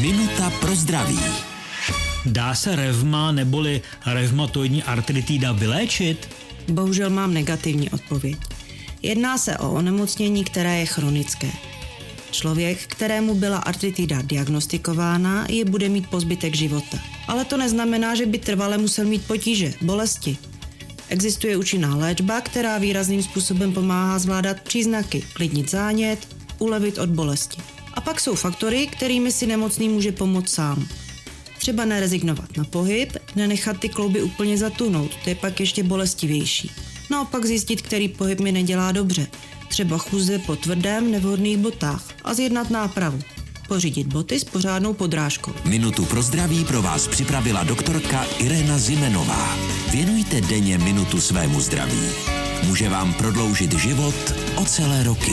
Minuta pro zdraví. Dá se revma neboli revmatoidní artritída vyléčit? Bohužel mám negativní odpověď. Jedná se o onemocnění, které je chronické. Člověk, kterému byla artritida diagnostikována, je bude mít po zbytek života. Ale to neznamená, že by trvale musel mít potíže, bolesti. Existuje účinná léčba, která výrazným způsobem pomáhá zvládat příznaky, klidnit zánět, ulevit od bolesti. A pak jsou faktory, kterými si nemocný může pomoct sám. Třeba nerezignovat na pohyb, nenechat ty klouby úplně zatunout, to je pak ještě bolestivější. Naopak zjistit, který pohyb mi nedělá dobře, třeba chůze po tvrdém, nevhodných botách a zjednat nápravu. Pořídit boty s pořádnou podrážkou. Minutu pro zdraví pro vás připravila doktorka Irena Zimenová. Věnujte denně minutu svému zdraví. Může vám prodloužit život o celé roky.